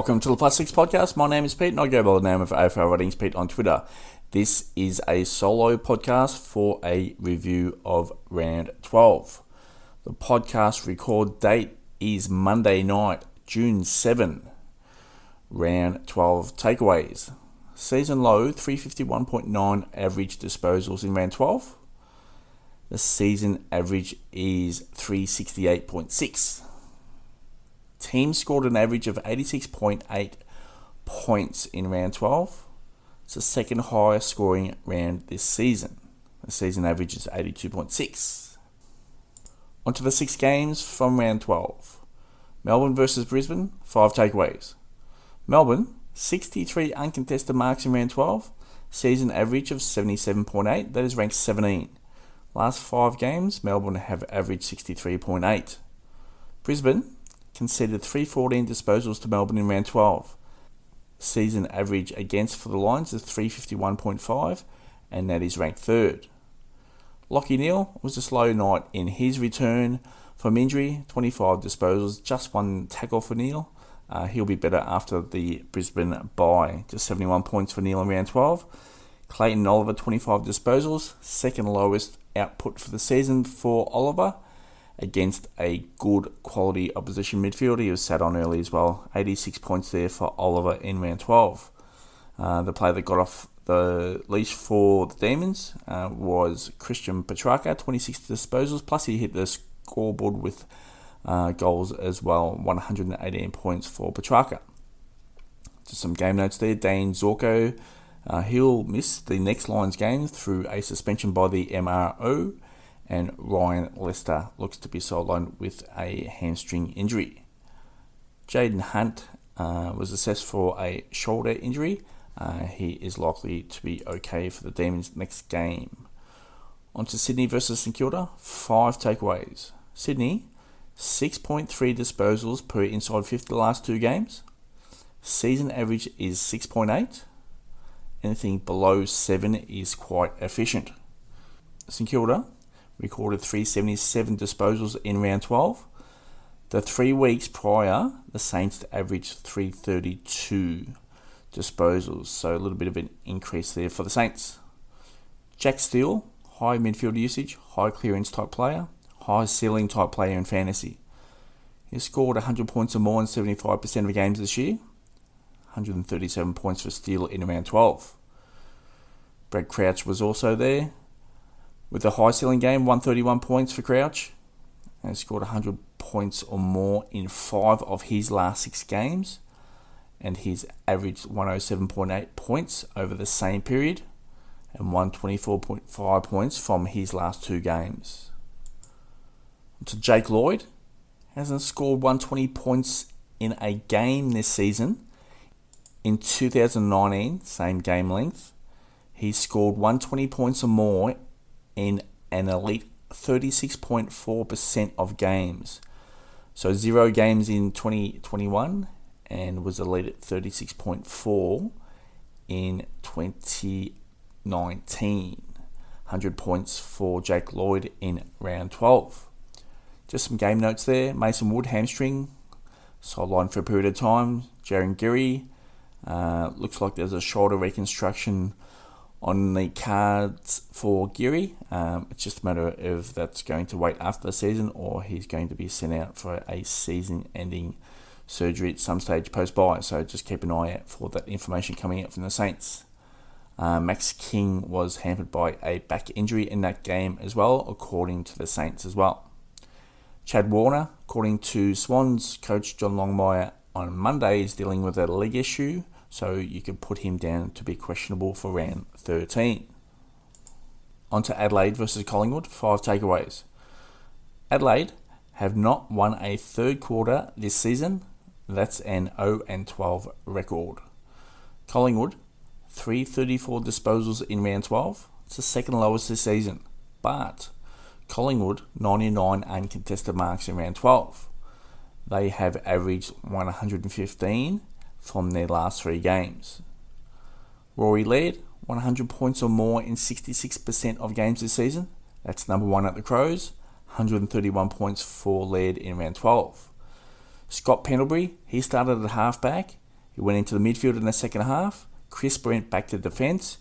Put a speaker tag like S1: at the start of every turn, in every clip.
S1: Welcome to the Plus Six Podcast. My name is Pete, and I go by the name of AFL Ratings Pete on Twitter. This is a solo podcast for a review of round 12. The podcast record date is Monday night, June 7. Round 12 takeaways. Season low 351.9 average disposals in round 12. The season average is 368.6. Team scored an average of 86.8 points in round 12. It's the second highest scoring round this season. The season average is 82.6. On to the six games from round 12. Melbourne versus Brisbane, five takeaways. Melbourne, 63 uncontested marks in round 12, season average of 77.8, that is ranked 17. Last five games, Melbourne have averaged 63.8. Brisbane conceded 314 disposals to Melbourne in round 12. Season average against for the Lions is 351.5, and that is ranked third. Lachie Neale was a slow night in his return from injury, 25 disposals, just one tackle for Neale. Uh, he'll be better after the Brisbane bye. Just 71 points for Neale in round 12. Clayton Oliver, 25 disposals, second lowest output for the season for Oliver against a good quality opposition midfielder. He was sat on early as well. 86 points there for Oliver in round 12. Uh, the player that got off the leash for the Demons uh, was Christian Petracca, 26 disposals, plus he hit the scoreboard with uh, goals as well, 118 points for Petracca. Just some game notes there. Dane Zorko uh, he'll miss the next Lions game through a suspension by the MRO, and Ryan Lester looks to be sidelined with a hamstring injury. Jayden Hunt uh, was assessed for a shoulder injury. Uh, he is likely to be okay for the Demons next game. On to Sydney versus St Kilda, five takeaways. Sydney, 6.3 disposals per inside 50 the last two games. Season average is 6.8. Anything below 7 is quite efficient. St Kilda recorded 377 disposals in round 12. The three weeks prior, the Saints averaged 332 disposals, so a little bit of an increase there for the Saints. Jack Steele, high midfield usage, high clearance type player, high ceiling type player in fantasy. He scored 100 points or more in 75% of the games this year. 137 points for Steele in round 12. Brad Crouch was also there with a high ceiling game, 131 points for Crouch. And scored 100 points or more in five of his last six games. And he's averaged 107.8 points over the same period and 124.5 points from his last two games. To Jake Lloyd, hasn't scored 120 points in a game this season. In 2019, same game length, he scored 120 points or more in an elite 36.4% of games. So zero games in 2021 and was elite at 36.4 in 2019. 100 points for Jake Lloyd in round 12. Just some game notes there. Mason Wood hamstring, sidelined for a period of time. Jarryn Geary uh, looks like there's a shoulder reconstruction on the cards for Geary. Um, it's just a matter of if that's going to wait after the season or he's going to be sent out for a season ending surgery at some stage post bye. So just keep an eye out for that information coming out from the Saints. Uh, Max King was hampered by a back injury in that game as well, according to the Saints as well. Chad Warner, according to Swans coach John Longmire on Monday, is dealing with a leg issue, so you can put him down to be questionable for round 13. On to Adelaide versus Collingwood, five takeaways. Adelaide have not won a third quarter this season. That's an 0 and 12 record. Collingwood, 334 disposals in round 12. It's the second lowest this season. But Collingwood 99 uncontested marks in round 12. They have averaged 115 from their last three games. Rory Laird 100 points or more in 66% of games this season. That's number one at the Crows. 131 points for Laird in round 12. Scott Pendlebury, he started at halfback He went into the midfield in the second half. Crisp went back to defence.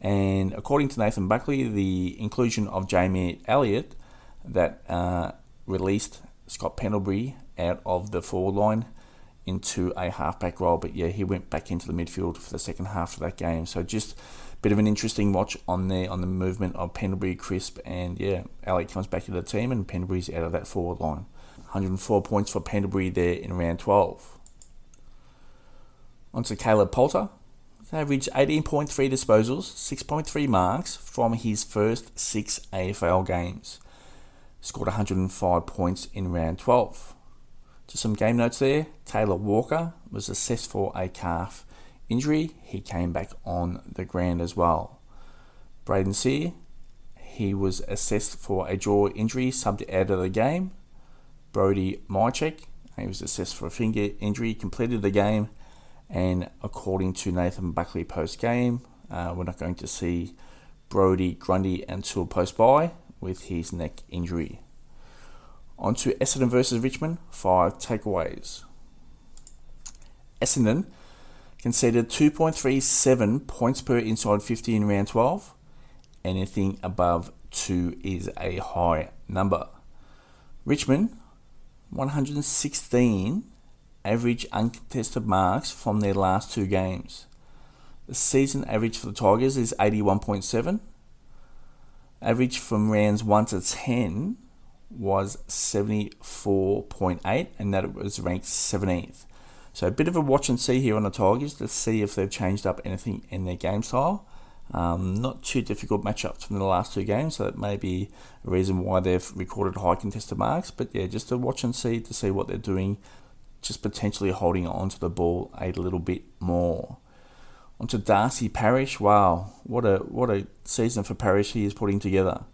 S1: And according to Nathan Buckley, the inclusion of Jamie Elliott that uh, released Scott Pendlebury out of the forward line into a halfback role. But yeah, he went back into the midfield for the second half of that game. So just a bit of an interesting watch on there on the movement of Pendlebury, Crisp, and yeah, Elliott comes back to the team and Pendlebury's out of that forward line. 104 points for Pendlebury there in round 12. On to Caleb Poulter. Averaged 18.3 disposals, 6.3 marks from his first six AFL games. Scored 105 points in round 12. Just some game notes there. Taylor Walker was assessed for a calf injury. He came back on the ground as well. Brayden Sier, he was assessed for a jaw injury, subbed out of the game. Brody Mihocek, he was assessed for a finger injury, completed the game. And according to Nathan Buckley post game, uh, we're not going to see Brodie Grundy until post bye with his neck injury. On to Essendon versus Richmond, five takeaways. Essendon conceded 2.37 points per inside 50 in round 12. Anything above 2 is a high number. Richmond, 116 average uncontested marks from their last two games. The season average for the Tigers is 81.7. Average from rounds 1 to 10 was 74.8, and that it was ranked 17th. So a bit of a watch and see here on the Tigers to see if they've changed up anything in their game style. Um, not too difficult matchups from the last two games, so that may be a reason why they've recorded high contested marks. But yeah, just to watch and see to see what they're doing, just potentially holding on to the ball a little bit more. Onto Darcy Parish. Wow, what a what a season for Parish he is putting together.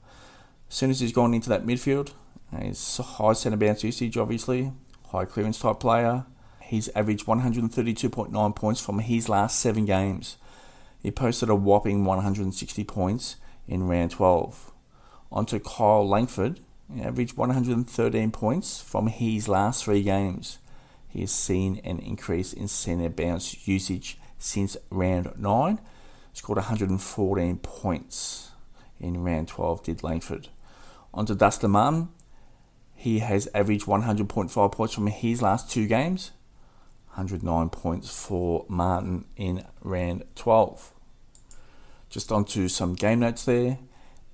S1: As soon as he's gone into that midfield, he's high centre bounce usage, obviously, high clearance type player. He's averaged 132.9 points from his last seven games. He posted a whopping 160 points in round 12. Onto Kyle Langford, he averaged 113 points from his last three games. He has seen an increase in centre bounce usage since round 9. Scored 114 points in round 12, did Langford. Onto Dustin Martin. He has averaged 100.5 points from his last two games. 109 points for Martin in round 12. Just onto some game notes there.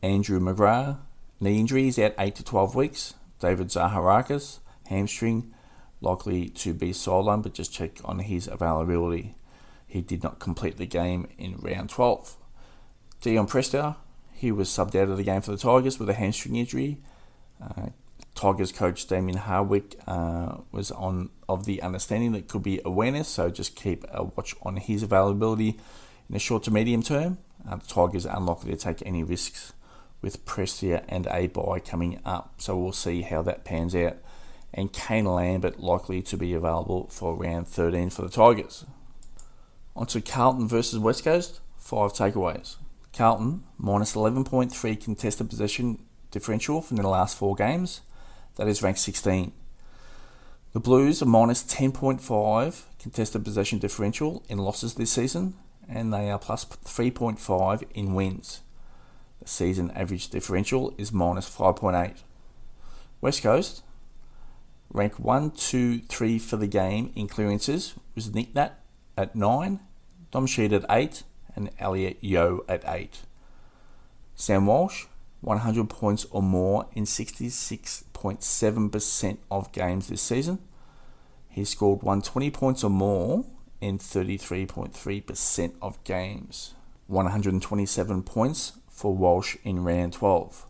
S1: Andrew McGrath, knee injuries out 8 to 12 weeks. David Zaharakis, hamstring, likely to be sidelined, but just check on his availability. He did not complete the game in round 12. Dion Prestia, he was subbed out of the game for the Tigers with a hamstring injury. Uh, Tigers coach Damien Hardwick uh, was on of the understanding that could be awareness, so just keep a watch on his availability in the short to medium term. Uh, the Tigers are unlikely to take any risks with Prestia and a bye coming up, so we'll see how that pans out. And Kane Lambert likely to be available for round 13 for the Tigers. On to Carlton versus West Coast, five takeaways. Carlton minus 11.3 contested possession differential from the last four games that is ranked 16. The Blues are minus 10.5 contested possession differential in losses this season, and they are plus 3.5 in wins. The season average differential is minus 5.8. West Coast rank 1, 2, 3 for the game in clearances was Nick Nat at 9, Dom at 8, and Elliot Yeo at 8. Sam Walsh, 100 points or more in 66 0.7% of games this season. He scored 120 points or more in 33.3% of games. 127 points for Walsh in round 12.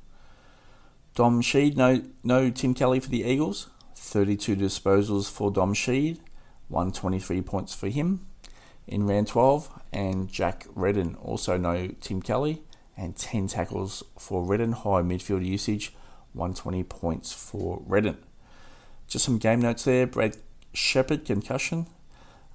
S1: Dom Sheed, no, no Tim Kelly for the Eagles. 32 disposals for Dom Sheed, 123 points for him in round 12. And Jack Redden, also no Tim Kelly, and 10 tackles for Redden, high midfield usage, 120 points for Redden. Just some game notes there. Brad Sheppard, concussion.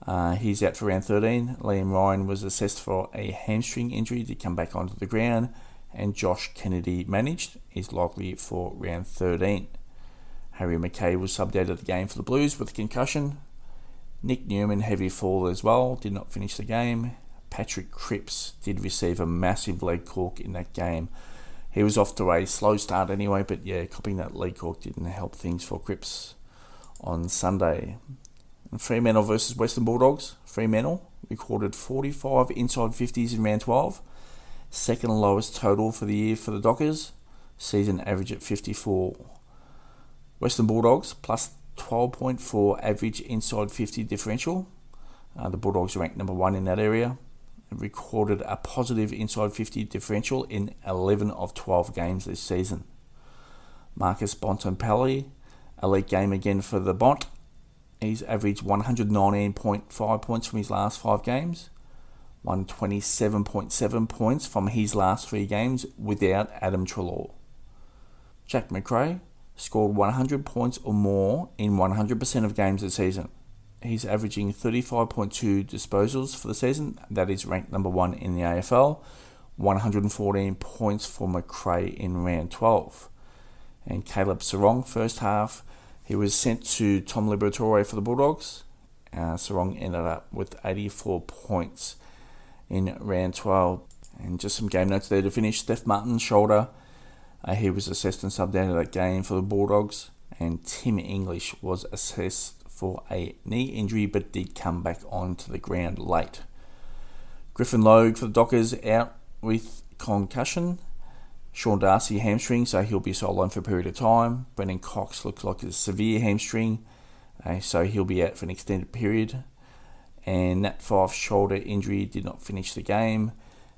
S1: Uh, he's out for round 13. Liam Ryan was assessed for a hamstring injury to come back onto the ground. And Josh Kennedy managed. He's likely for round 13. Harry McKay was subbed out of the game for the Blues with a concussion. Nic Newman, heavy fall as well, did not finish the game. Patrick Cripps did receive a massive leg cork in that game. He was off to a slow start anyway, but yeah, copying that leg cork didn't help things for Cripps on Sunday. Fremantle versus Western Bulldogs. Fremantle recorded 45 inside 50s in round 12, second lowest total for the year for the Dockers, season average at 54. Western Bulldogs plus 12.4 average inside 50 differential. Uh, the Bulldogs ranked number one in that area. Recorded a positive inside 50 differential in 11 of 12 games this season. Marcus Bontempelli, elite game again for the Bont. He's averaged 119.5 points from his last five games, 127.7 points from his last three games without Adam Treloar. Jack Macrae, scored 100 points or more in 100% of games this season. He's averaging 35.2 disposals for the season. That is ranked number one in the AFL. 114 points for Macrae in round 12. And Caleb Serong, first half, he was sent to Tom Liberatore for the Bulldogs. Uh, Serong ended up with 84 points in round 12. And just some game notes there to finish. Steph Martin's shoulder, uh, he was assessed and subbed out of that game for the Bulldogs, and Tim English was assessed for a knee injury but did come back onto the ground late. Griffin Logue for the Dockers out with concussion. Sean Darcy hamstring, so he'll be sidelined for a period of time. Brennan Cox looks like a severe hamstring, uh, so he'll be out for an extended period. And Nat Fyfe shoulder injury did not finish the game.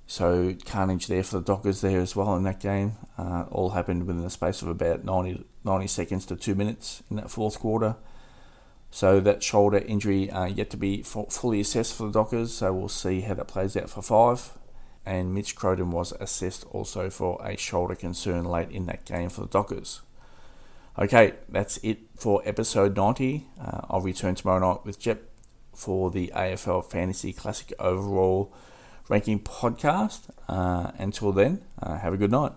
S1: So carnage there for the Dockers there as well in that game. Uh, all happened within the space of about 90, 90 seconds to two minutes in that fourth quarter. So that shoulder injury uh, yet to be fully assessed for the Dockers. So we'll see how that plays out for Fyfe. And Mitch Crowden was assessed also for a shoulder concern late in that game for the Dockers. Okay, that's it for episode 90. Uh, I'll return tomorrow night with Jep for the AFL Fantasy Classic overall ranking podcast. Uh, until then, uh, have a good night.